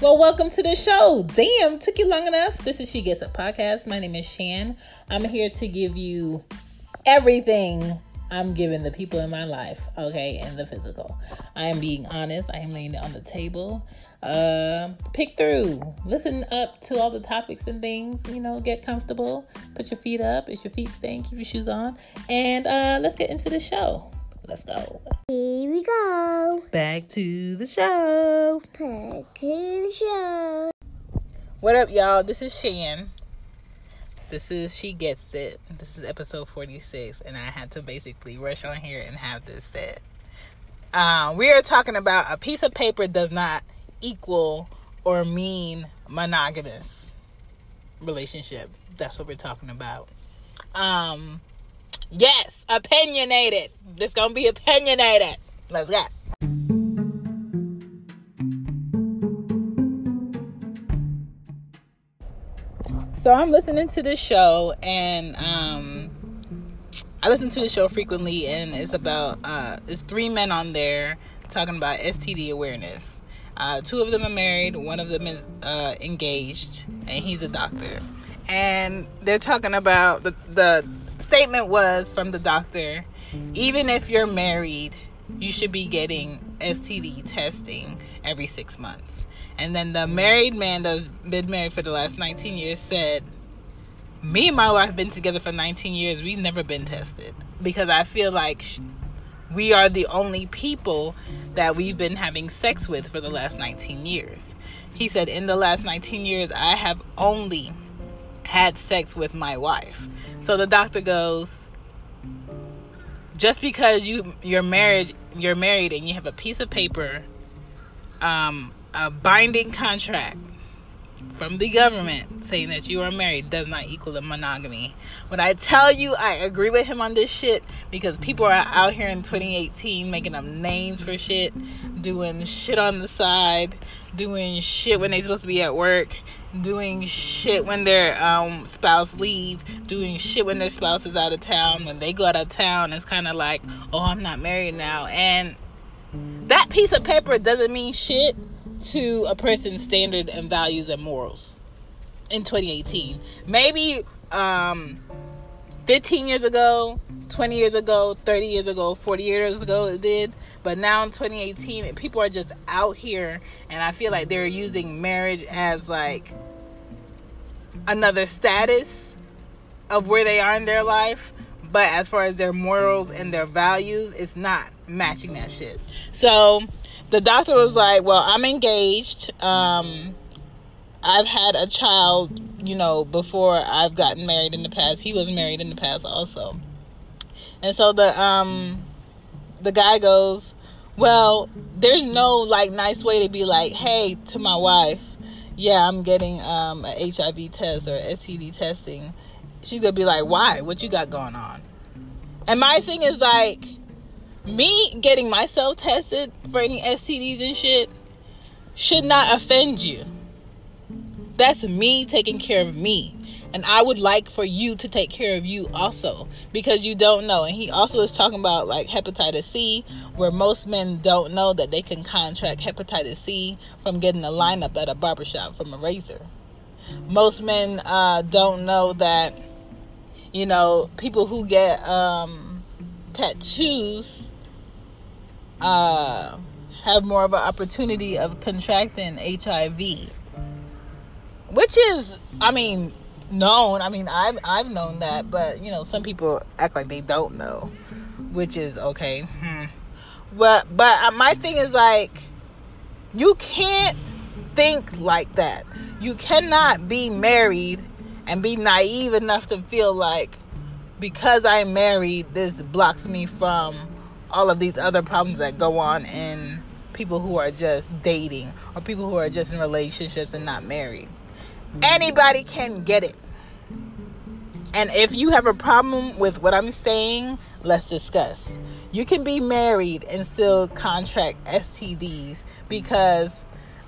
Well, welcome to the show. Damn, took you long enough. This is She Gets It podcast. My name is Shan. I'm here to give you everything I'm giving the people in my life, okay, and the physical. I am being honest. I am laying it on the table. Uh, pick through, listen up to all the topics and things. You know, get comfortable. Put your feet up. If your feet stink, keep your shoes on, and uh, let's get into the show. Let's go. Here we go. Back to the show. Back to show. What up, y'all? This is Shan. This is She Gets It. This is episode 46, and I had to basically rush on here and have this said. Uh, we are talking about a piece of paper does not equal or mean monogamous relationship. That's what we're talking about. Um, yes, opinionated. This gonna be opinionated. Let's go. So I'm listening to this show and um I listen to the show frequently and it's about uh there's three men on there talking about STD awareness. Uh, two of them are married, one of them is uh, engaged, and he's a doctor. And they're talking about the, the statement was from the doctor even if you're married, you should be getting STD testing every six months. And then the married man that's been married for the last 19 years said, Me and my wife have been together for 19 years. We've never been tested because I feel like we are the only people that we've been having sex with for the last 19 years. He said, In the last 19 years, I have only had sex with my wife. So the doctor goes, just because you you're married you're married and you have a piece of paper um, a binding contract from the government saying that you are married does not equal a monogamy. When I tell you I agree with him on this shit because people are out here in 2018 making up names for shit, doing shit on the side, doing shit when they supposed to be at work, doing shit when their um, spouse leave, doing shit when their spouse is out of town. When they go out of town, it's kind of like, oh, I'm not married now, and that piece of paper doesn't mean shit to a person's standard and values and morals in 2018. Maybe um 15 years ago, 20 years ago, 30 years ago, 40 years ago it did, but now in 2018 people are just out here and I feel like they're using marriage as like another status of where they are in their life, but as far as their morals and their values, it's not matching that shit. So the doctor was like, "Well, I'm engaged. Um, I've had a child, you know, before I've gotten married in the past. He was married in the past also." And so the um the guy goes, "Well, there's no like nice way to be like, "Hey, to my wife, yeah, I'm getting um a HIV test or STD testing." She's going to be like, "Why? What you got going on?" And my thing is like me getting myself tested for any STDs and shit should not offend you. That's me taking care of me. And I would like for you to take care of you also because you don't know. And he also is talking about like hepatitis C, where most men don't know that they can contract hepatitis C from getting a lineup at a barbershop from a razor. Most men uh, don't know that, you know, people who get um, tattoos uh, have more of an opportunity of contracting HIV, which is, I mean, known. I mean, I've I've known that, but you know, some people act like they don't know, which is okay. Hmm. But but uh, my thing is like, you can't think like that. You cannot be married and be naive enough to feel like because I'm married, this blocks me from all of these other problems that go on in people who are just dating or people who are just in relationships and not married. Anybody can get it. And if you have a problem with what I'm saying, let's discuss. You can be married and still contract STDs because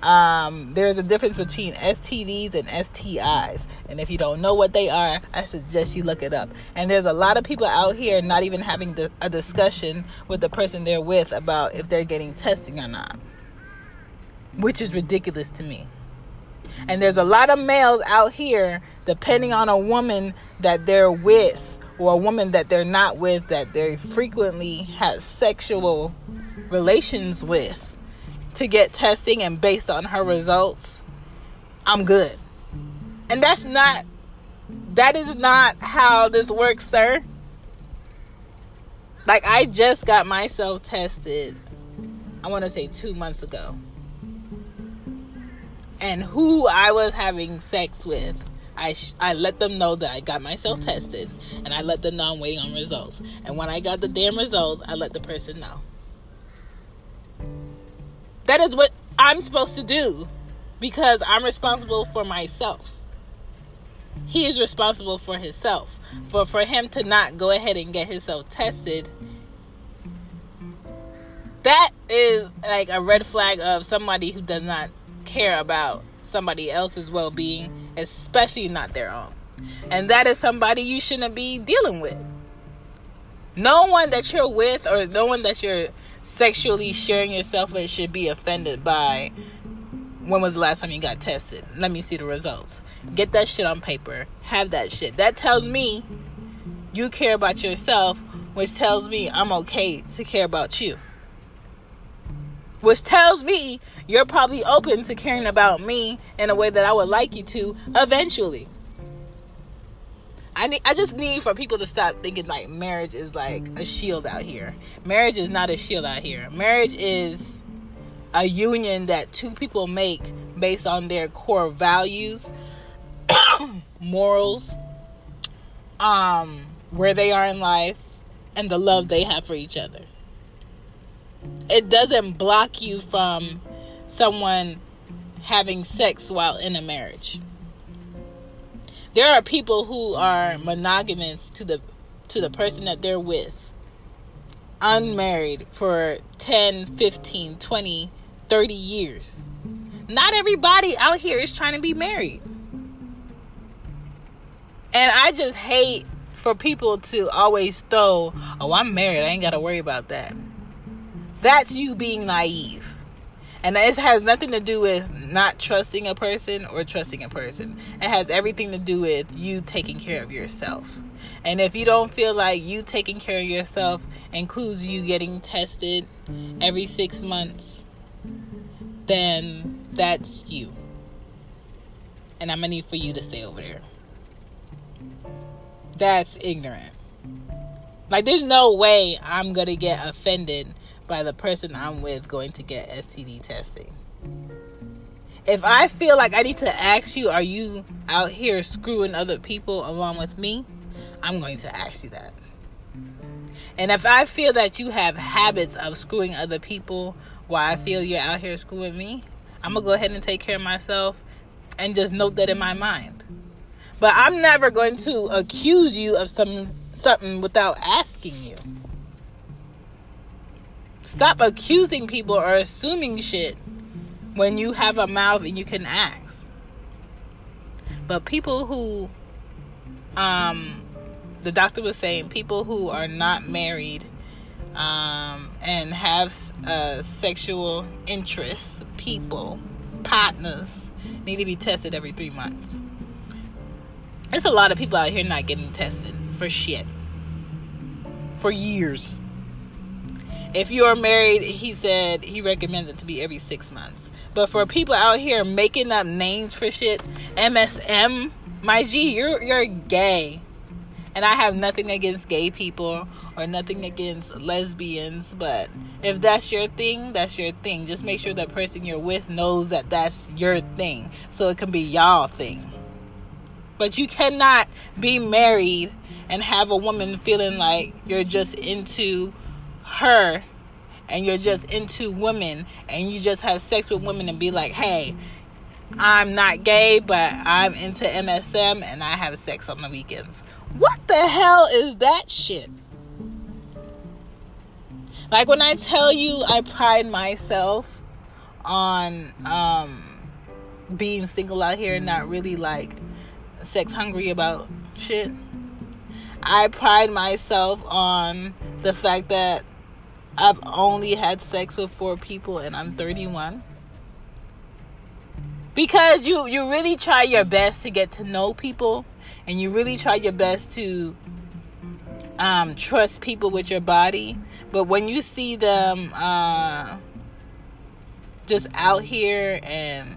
um, there's a difference between STDs and STIs. And if you don't know what they are, I suggest you look it up. And there's a lot of people out here not even having a discussion with the person they're with about if they're getting testing or not, which is ridiculous to me. And there's a lot of males out here, depending on a woman that they're with or a woman that they're not with, that they frequently have sexual relations with to get testing, and based on her results, I'm good. And that's not, that is not how this works, sir. Like, I just got myself tested, I want to say two months ago and who I was having sex with. I, sh- I let them know that I got myself mm. tested and I let them know I'm waiting on results. And when I got the damn results, I let the person know. That is what I'm supposed to do because I'm responsible for myself. He is responsible for himself. For for him to not go ahead and get himself tested that is like a red flag of somebody who does not care about somebody else's well being, especially not their own. And that is somebody you shouldn't be dealing with. No one that you're with or no one that you're sexually sharing yourself with should be offended by when was the last time you got tested? Let me see the results. Get that shit on paper. Have that shit. That tells me you care about yourself, which tells me I'm okay to care about you which tells me you're probably open to caring about me in a way that I would like you to eventually. I need I just need for people to stop thinking like marriage is like a shield out here. Marriage is not a shield out here. Marriage is a union that two people make based on their core values, morals, um, where they are in life, and the love they have for each other it doesn't block you from someone having sex while in a marriage. There are people who are monogamous to the to the person that they're with unmarried for 10, 15, 20, 30 years. Not everybody out here is trying to be married. And I just hate for people to always throw, oh, I'm married. I ain't got to worry about that. That's you being naive. And it has nothing to do with not trusting a person or trusting a person. It has everything to do with you taking care of yourself. And if you don't feel like you taking care of yourself includes you getting tested every six months, then that's you. And I'm gonna need for you to stay over there. That's ignorant. Like, there's no way I'm gonna get offended by the person I'm with going to get STD testing. If I feel like I need to ask you, are you out here screwing other people along with me? I'm going to ask you that. And if I feel that you have habits of screwing other people while I feel you're out here screwing me, I'm going to go ahead and take care of myself and just note that in my mind. But I'm never going to accuse you of some something without asking you. Stop accusing people or assuming shit when you have a mouth and you can ask. But people who, um, the doctor was saying, people who are not married um, and have uh, sexual interests, people, partners, need to be tested every three months. There's a lot of people out here not getting tested for shit for years. If you are married, he said he recommends it to be every six months. But for people out here making up names for shit, MSM, my G, you're you're gay. And I have nothing against gay people or nothing against lesbians, but if that's your thing, that's your thing. Just make sure the person you're with knows that that's your thing, so it can be y'all thing. But you cannot be married and have a woman feeling like you're just into her and you're just into women and you just have sex with women and be like, hey, I'm not gay, but I'm into MSM and I have sex on the weekends. What the hell is that shit? Like when I tell you I pride myself on um, being single out here and not really like sex hungry about shit. I pride myself on the fact that I've only had sex with four people and I'm 31. because you you really try your best to get to know people and you really try your best to um, trust people with your body but when you see them uh, just out here and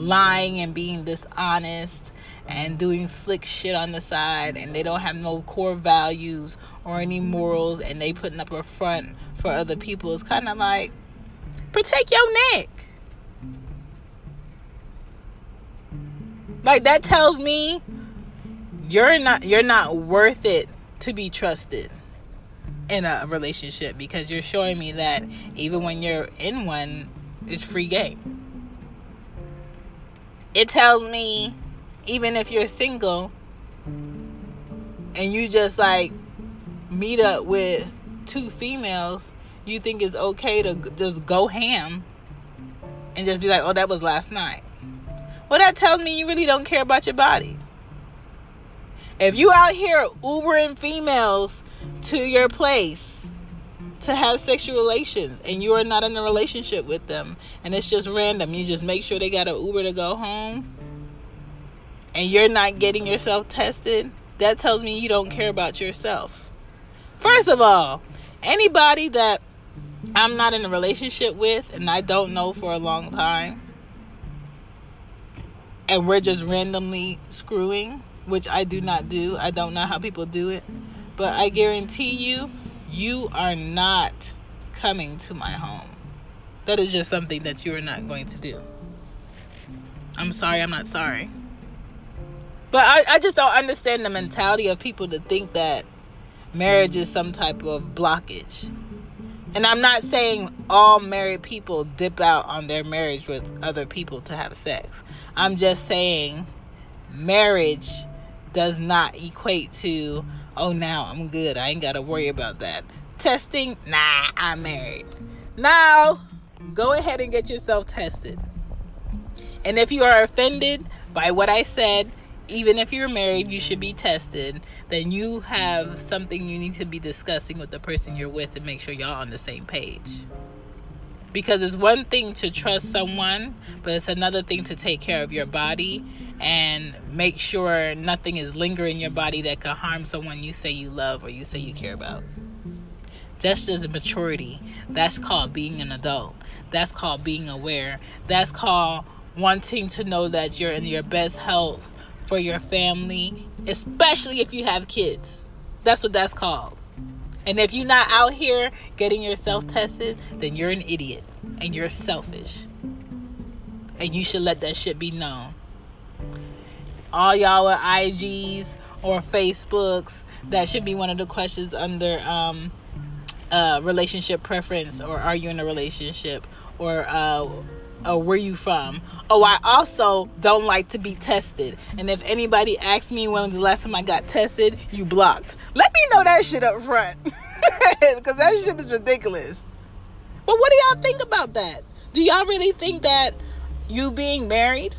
lying and being dishonest and doing slick shit on the side and they don't have no core values or any morals and they putting up a front for other people. It's kind of like protect your neck. Like that tells me you're not you're not worth it to be trusted in a relationship because you're showing me that even when you're in one it's free game it tells me even if you're single and you just like meet up with two females, you think it's okay to just go ham and just be like, oh, that was last night. Well, that tells me you really don't care about your body. If you out here Ubering females to your place to have sexual relations and you are not in a relationship with them and it's just random, you just make sure they got an Uber to go home and you're not getting yourself tested, that tells me you don't care about yourself. First of all, anybody that I'm not in a relationship with and I don't know for a long time, and we're just randomly screwing, which I do not do. I don't know how people do it. But I guarantee you, you are not coming to my home. That is just something that you are not going to do. I'm sorry, I'm not sorry. But I, I just don't understand the mentality of people to think that marriage is some type of blockage. And I'm not saying all married people dip out on their marriage with other people to have sex. I'm just saying marriage does not equate to, oh, now I'm good. I ain't got to worry about that. Testing, nah, I'm married. Now, go ahead and get yourself tested. And if you are offended by what I said, even if you're married, you should be tested. Then you have something you need to be discussing with the person you're with to make sure y'all on the same page. Because it's one thing to trust someone, but it's another thing to take care of your body and make sure nothing is lingering in your body that could harm someone you say you love or you say you care about. That's just maturity. That's called being an adult. That's called being aware. That's called wanting to know that you're in your best health for your family, especially if you have kids. That's what that's called. And if you're not out here getting yourself tested, then you're an idiot and you're selfish. And you should let that shit be known. All y'all with IGs or Facebooks, that should be one of the questions under um, uh, relationship preference or are you in a relationship or uh, or where you from. Oh, I also don't like to be tested. And if anybody asks me when the last time I got tested, you blocked. Let me know that shit up front. Because that shit is ridiculous. But what do y'all think about that? Do y'all really think that you being married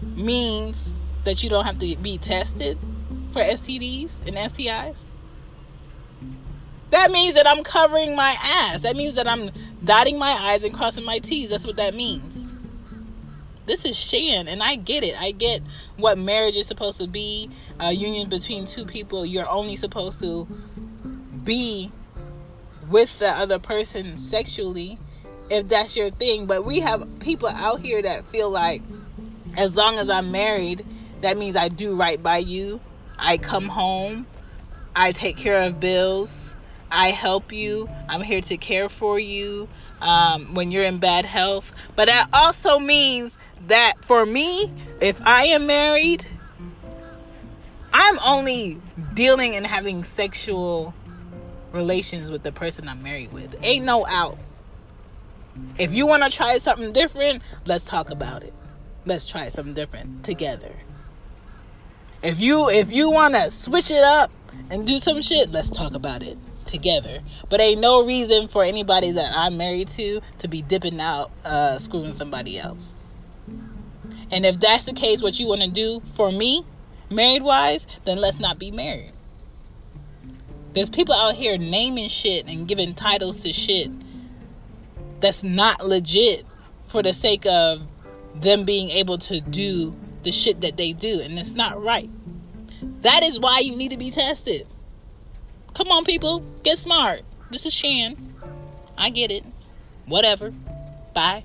means that you don't have to be tested for STDs and STIs? That means that I'm covering my ass. That means that I'm dotting my I's and crossing my T's. That's what that means. This is Shan, and I get it. I get what marriage is supposed to be a union between two people. You're only supposed to be with the other person sexually if that's your thing. But we have people out here that feel like as long as I'm married, that means I do right by you. I come home, I take care of bills I help you. I'm here to care for you um, when you're in bad health. But that also means that for me, if I am married, I'm only dealing and having sexual relations with the person I'm married with. Ain't no out. If you want to try something different, let's talk about it. Let's try something different together. If you if you want to switch it up and do some shit, let's talk about it together. But ain't no reason for anybody that I'm married to to be dipping out, uh, screwing somebody else. And if that's the case, what you want to do for me, married wise, then let's not be married. There's people out here naming shit and giving titles to shit that's not legit for the sake of them being able to do the shit that they do, and it's not right. That is why you need to be tested. Come on, people, get smart. This is Shan. I get it. Whatever. Bye.